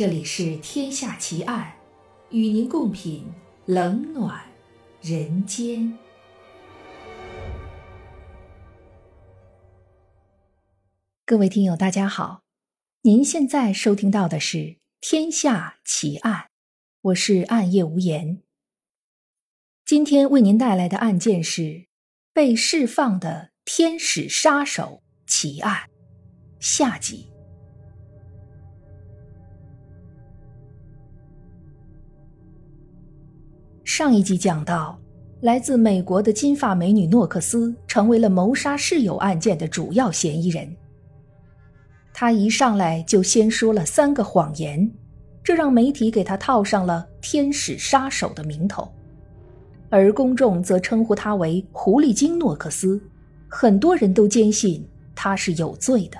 这里是《天下奇案》，与您共品冷暖人间。各位听友，大家好，您现在收听到的是《天下奇案》，我是暗夜无言。今天为您带来的案件是被释放的天使杀手奇案下集。上一集讲到，来自美国的金发美女诺克斯成为了谋杀室友案件的主要嫌疑人。她一上来就先说了三个谎言，这让媒体给她套上了“天使杀手”的名头，而公众则称呼她为“狐狸精诺克斯”。很多人都坚信她是有罪的。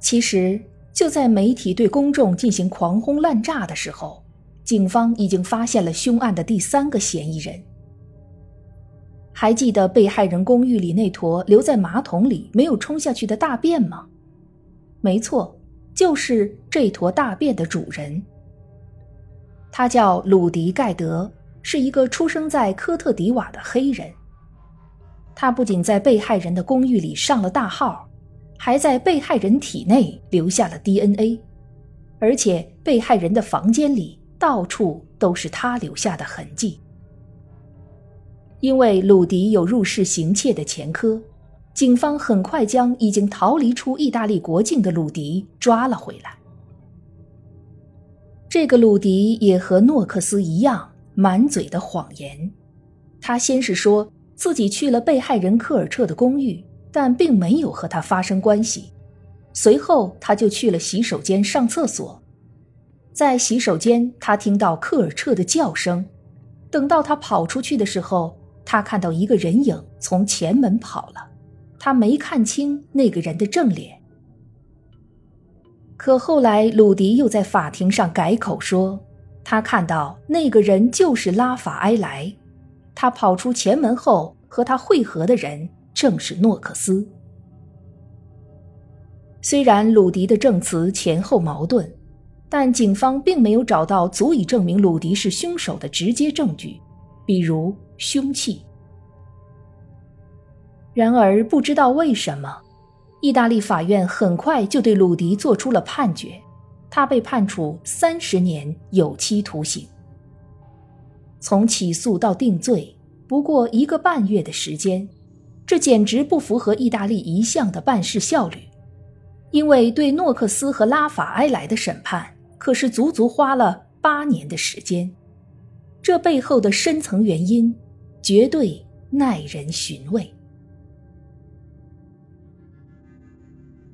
其实，就在媒体对公众进行狂轰滥炸的时候。警方已经发现了凶案的第三个嫌疑人。还记得被害人公寓里那坨留在马桶里没有冲下去的大便吗？没错，就是这坨大便的主人。他叫鲁迪·盖德，是一个出生在科特迪瓦的黑人。他不仅在被害人的公寓里上了大号，还在被害人体内留下了 DNA，而且被害人的房间里。到处都是他留下的痕迹。因为鲁迪有入室行窃的前科，警方很快将已经逃离出意大利国境的鲁迪抓了回来。这个鲁迪也和诺克斯一样，满嘴的谎言。他先是说自己去了被害人科尔彻的公寓，但并没有和他发生关系。随后，他就去了洗手间上厕所。在洗手间，他听到科尔彻的叫声。等到他跑出去的时候，他看到一个人影从前门跑了。他没看清那个人的正脸。可后来，鲁迪又在法庭上改口说，他看到那个人就是拉法埃莱。他跑出前门后，和他会合的人正是诺克斯。虽然鲁迪的证词前后矛盾。但警方并没有找到足以证明鲁迪是凶手的直接证据，比如凶器。然而，不知道为什么，意大利法院很快就对鲁迪做出了判决，他被判处三十年有期徒刑。从起诉到定罪不过一个半月的时间，这简直不符合意大利一向的办事效率，因为对诺克斯和拉法埃莱的审判。可是足足花了八年的时间，这背后的深层原因绝对耐人寻味。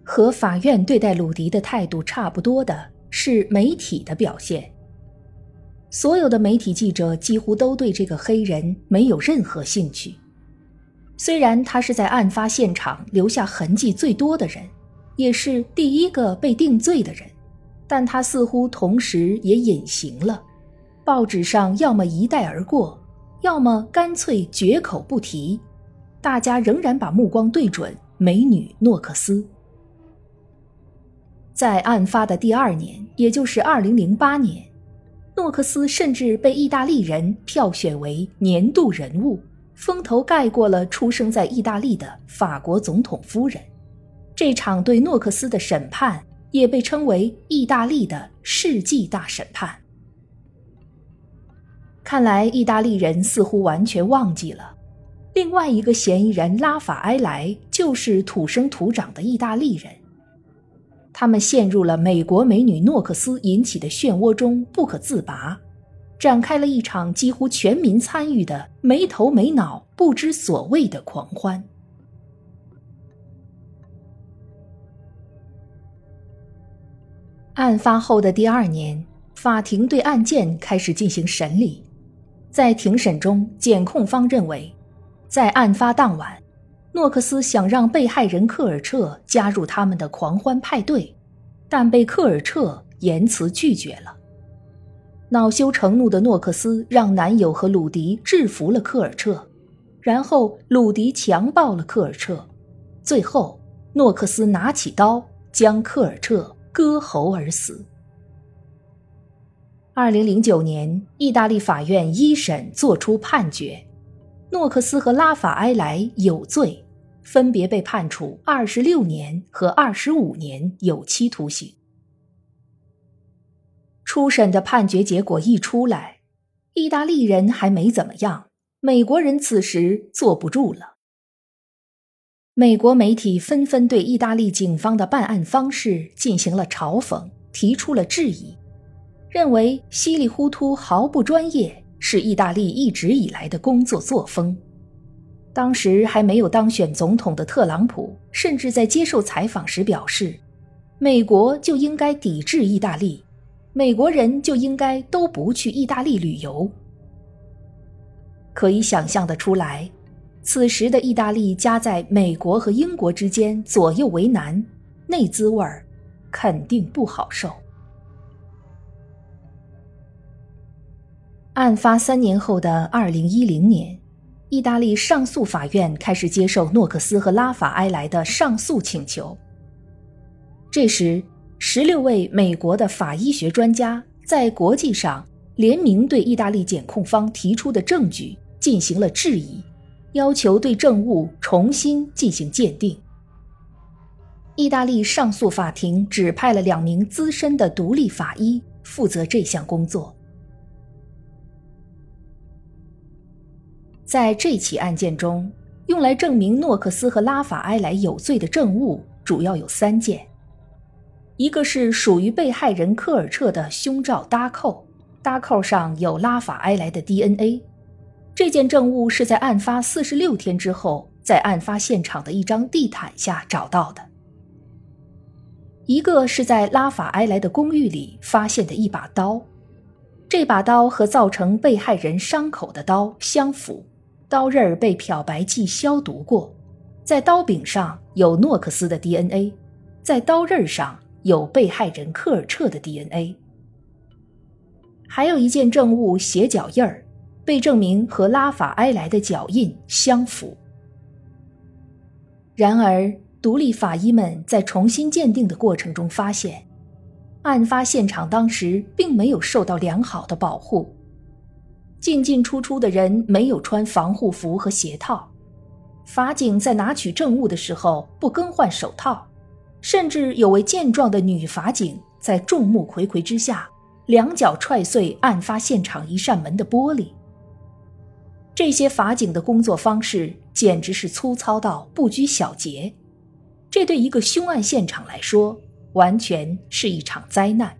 和法院对待鲁迪的态度差不多的是媒体的表现。所有的媒体记者几乎都对这个黑人没有任何兴趣，虽然他是在案发现场留下痕迹最多的人，也是第一个被定罪的人。但他似乎同时也隐形了，报纸上要么一带而过，要么干脆绝口不提。大家仍然把目光对准美女诺克斯。在案发的第二年，也就是二零零八年，诺克斯甚至被意大利人票选为年度人物，风头盖过了出生在意大利的法国总统夫人。这场对诺克斯的审判。也被称为意大利的世纪大审判。看来意大利人似乎完全忘记了，另外一个嫌疑人拉法埃莱就是土生土长的意大利人。他们陷入了美国美女诺克斯引起的漩涡中不可自拔，展开了一场几乎全民参与的没头没脑、不知所谓的狂欢。案发后的第二年，法庭对案件开始进行审理。在庭审中，检控方认为，在案发当晚，诺克斯想让被害人科尔彻加入他们的狂欢派对，但被科尔彻严词拒绝了。恼羞成怒的诺克斯让男友和鲁迪制服了科尔彻，然后鲁迪强暴了科尔彻，最后诺克斯拿起刀将科尔彻。割喉而死。二零零九年，意大利法院一审作出判决，诺克斯和拉法埃莱有罪，分别被判处二十六年和二十五年有期徒刑。初审的判决结果一出来，意大利人还没怎么样，美国人此时坐不住了。美国媒体纷纷对意大利警方的办案方式进行了嘲讽，提出了质疑。认为稀里糊涂、毫不专业是意大利一直以来的工作作风。当时还没有当选总统的特朗普，甚至在接受采访时表示：“美国就应该抵制意大利，美国人就应该都不去意大利旅游。”可以想象得出来，此时的意大利夹在美国和英国之间，左右为难，那滋味儿肯定不好受。案发三年后的二零一零年，意大利上诉法院开始接受诺克斯和拉法埃莱的上诉请求。这时，十六位美国的法医学专家在国际上联名对意大利检控方提出的证据进行了质疑，要求对证物重新进行鉴定。意大利上诉法庭指派了两名资深的独立法医负责这项工作。在这起案件中，用来证明诺克斯和拉法埃莱有罪的证物主要有三件：一个是属于被害人科尔彻的胸罩搭扣，搭扣上有拉法埃莱的 DNA。这件证物是在案发四十六天之后，在案发现场的一张地毯下找到的；一个是在拉法埃莱的公寓里发现的一把刀，这把刀和造成被害人伤口的刀相符。刀刃儿被漂白剂消毒过，在刀柄上有诺克斯的 DNA，在刀刃上有被害人科尔彻的 DNA。还有一件证物鞋脚印儿，被证明和拉法埃莱的脚印相符。然而，独立法医们在重新鉴定的过程中发现，案发现场当时并没有受到良好的保护。进进出出的人没有穿防护服和鞋套，法警在拿取证物的时候不更换手套，甚至有位健壮的女法警在众目睽睽之下，两脚踹碎案发现场一扇门的玻璃。这些法警的工作方式简直是粗糙到不拘小节，这对一个凶案现场来说，完全是一场灾难。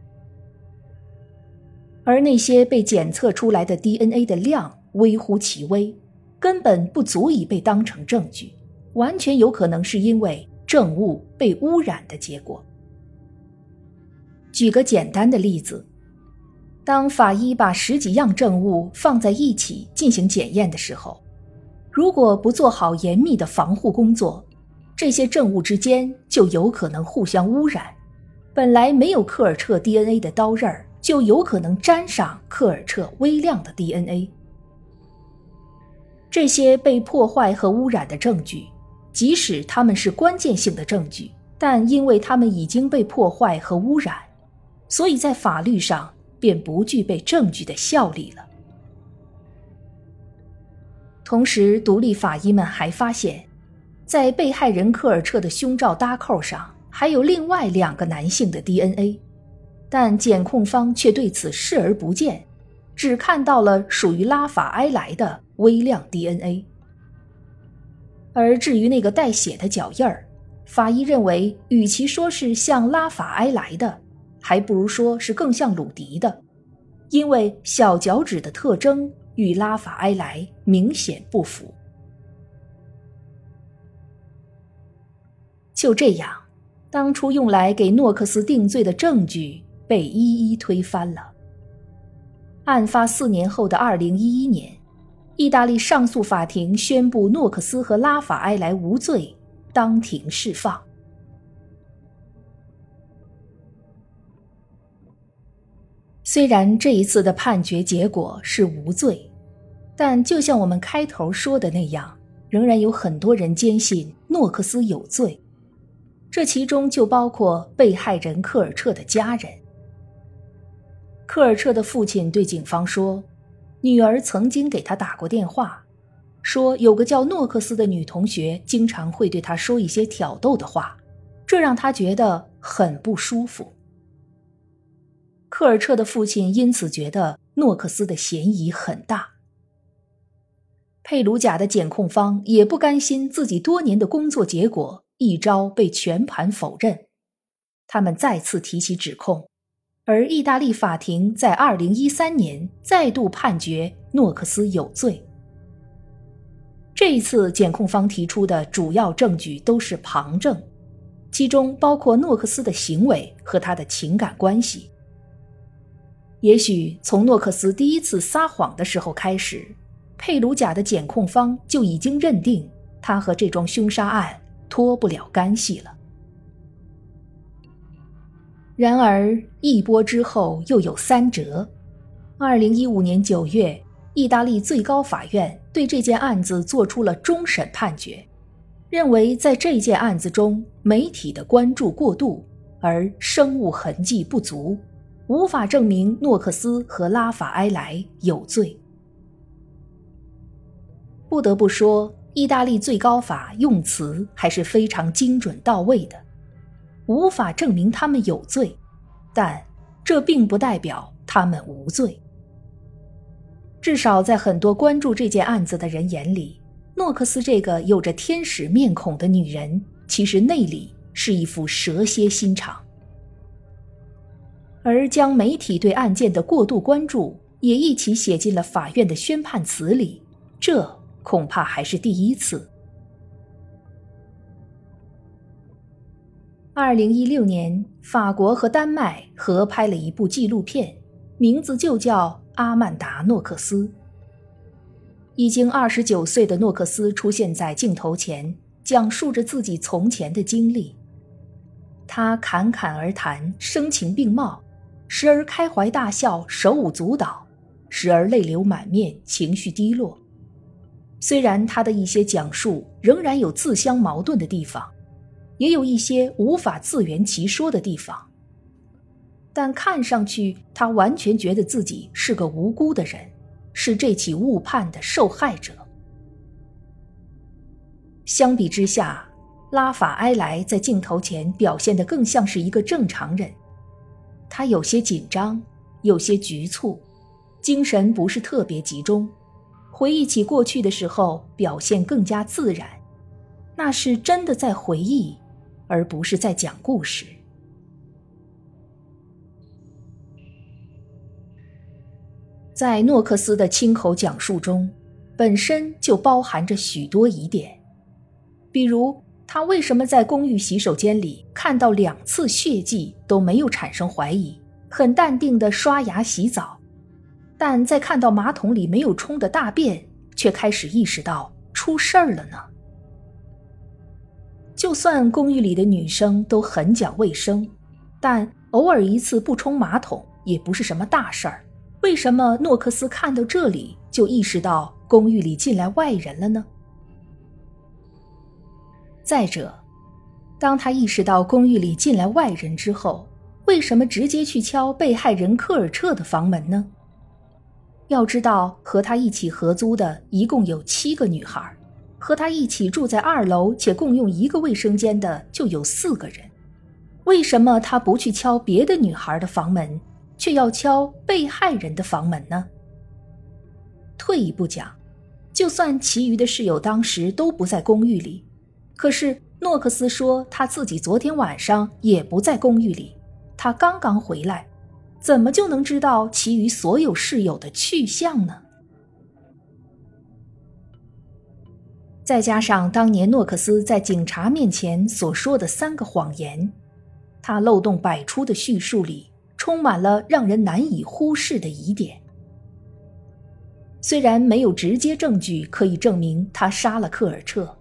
而那些被检测出来的 DNA 的量微乎其微，根本不足以被当成证据，完全有可能是因为证物被污染的结果。举个简单的例子，当法医把十几样证物放在一起进行检验的时候，如果不做好严密的防护工作，这些证物之间就有可能互相污染。本来没有科尔彻 DNA 的刀刃儿。就有可能沾上科尔彻微量的 DNA。这些被破坏和污染的证据，即使他们是关键性的证据，但因为它们已经被破坏和污染，所以在法律上便不具备证据的效力了。同时，独立法医们还发现，在被害人科尔彻的胸罩搭扣上还有另外两个男性的 DNA。但检控方却对此视而不见，只看到了属于拉法埃莱的微量 DNA。而至于那个带血的脚印儿，法医认为，与其说是像拉法埃莱的，还不如说是更像鲁迪的，因为小脚趾的特征与拉法埃莱明显不符。就这样，当初用来给诺克斯定罪的证据。被一一推翻了。案发四年后的二零一一年，意大利上诉法庭宣布诺克斯和拉法埃莱无罪，当庭释放。虽然这一次的判决结果是无罪，但就像我们开头说的那样，仍然有很多人坚信诺克斯有罪。这其中就包括被害人科尔彻的家人。科尔彻的父亲对警方说，女儿曾经给他打过电话，说有个叫诺克斯的女同学经常会对他说一些挑逗的话，这让他觉得很不舒服。赫尔彻的父亲因此觉得诺克斯的嫌疑很大。佩鲁贾的检控方也不甘心自己多年的工作结果一朝被全盘否认，他们再次提起指控，而意大利法庭在二零一三年再度判决诺克斯有罪。这一次，检控方提出的主要证据都是旁证，其中包括诺克斯的行为和他的情感关系。也许从诺克斯第一次撒谎的时候开始。佩鲁贾的检控方就已经认定他和这桩凶杀案脱不了干系了。然而一波之后又有三折。二零一五年九月，意大利最高法院对这件案子作出了终审判决，认为在这件案子中媒体的关注过度，而生物痕迹不足，无法证明诺克斯和拉法埃莱有罪。不得不说，意大利最高法用词还是非常精准到位的。无法证明他们有罪，但这并不代表他们无罪。至少在很多关注这件案子的人眼里，诺克斯这个有着天使面孔的女人，其实内里是一副蛇蝎心肠。而将媒体对案件的过度关注也一起写进了法院的宣判词里，这。恐怕还是第一次。二零一六年，法国和丹麦合拍了一部纪录片，名字就叫《阿曼达·诺克斯》。已经二十九岁的诺克斯出现在镜头前，讲述着自己从前的经历。他侃侃而谈，声情并茂，时而开怀大笑，手舞足蹈；时而泪流满面，情绪低落。虽然他的一些讲述仍然有自相矛盾的地方，也有一些无法自圆其说的地方，但看上去他完全觉得自己是个无辜的人，是这起误判的受害者。相比之下，拉法埃莱在镜头前表现得更像是一个正常人，他有些紧张，有些局促，精神不是特别集中。回忆起过去的时候，表现更加自然，那是真的在回忆，而不是在讲故事。在诺克斯的亲口讲述中，本身就包含着许多疑点，比如他为什么在公寓洗手间里看到两次血迹都没有产生怀疑，很淡定的刷牙洗澡。但在看到马桶里没有冲的大便，却开始意识到出事儿了呢。就算公寓里的女生都很讲卫生，但偶尔一次不冲马桶也不是什么大事儿。为什么诺克斯看到这里就意识到公寓里进来外人了呢？再者，当他意识到公寓里进来外人之后，为什么直接去敲被害人科尔彻的房门呢？要知道，和他一起合租的一共有七个女孩，和他一起住在二楼且共用一个卫生间的就有四个人。为什么他不去敲别的女孩的房门，却要敲被害人的房门呢？退一步讲，就算其余的室友当时都不在公寓里，可是诺克斯说他自己昨天晚上也不在公寓里，他刚刚回来。怎么就能知道其余所有室友的去向呢？再加上当年诺克斯在警察面前所说的三个谎言，他漏洞百出的叙述里充满了让人难以忽视的疑点。虽然没有直接证据可以证明他杀了科尔彻，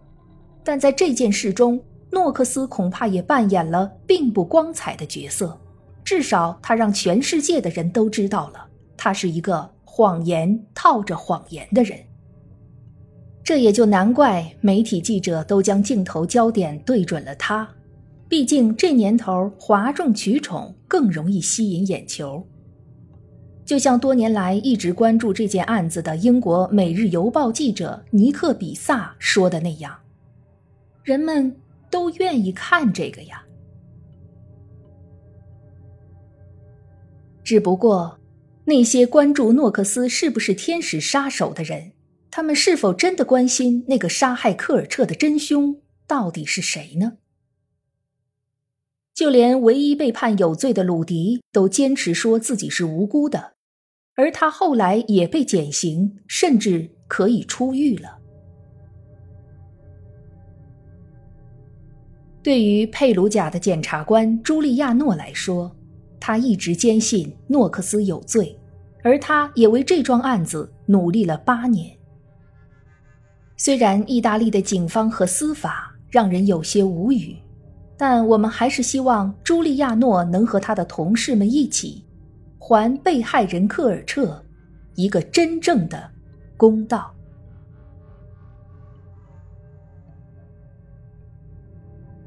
但在这件事中，诺克斯恐怕也扮演了并不光彩的角色。至少，他让全世界的人都知道了，他是一个谎言套着谎言的人。这也就难怪媒体记者都将镜头焦点对准了他，毕竟这年头哗众取宠更容易吸引眼球。就像多年来一直关注这件案子的英国《每日邮报》记者尼克·比萨说的那样，人们都愿意看这个呀。只不过，那些关注诺克斯是不是天使杀手的人，他们是否真的关心那个杀害科尔彻的真凶到底是谁呢？就连唯一被判有罪的鲁迪都坚持说自己是无辜的。而他后来也被减刑，甚至可以出狱了。对于佩鲁贾的检察官朱利亚诺来说，他一直坚信诺克斯有罪，而他也为这桩案子努力了八年。虽然意大利的警方和司法让人有些无语，但我们还是希望朱利亚诺能和他的同事们一起。还被害人科尔彻一个真正的公道。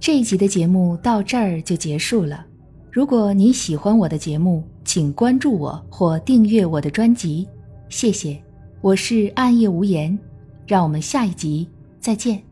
这一集的节目到这儿就结束了。如果你喜欢我的节目，请关注我或订阅我的专辑，谢谢。我是暗夜无言，让我们下一集再见。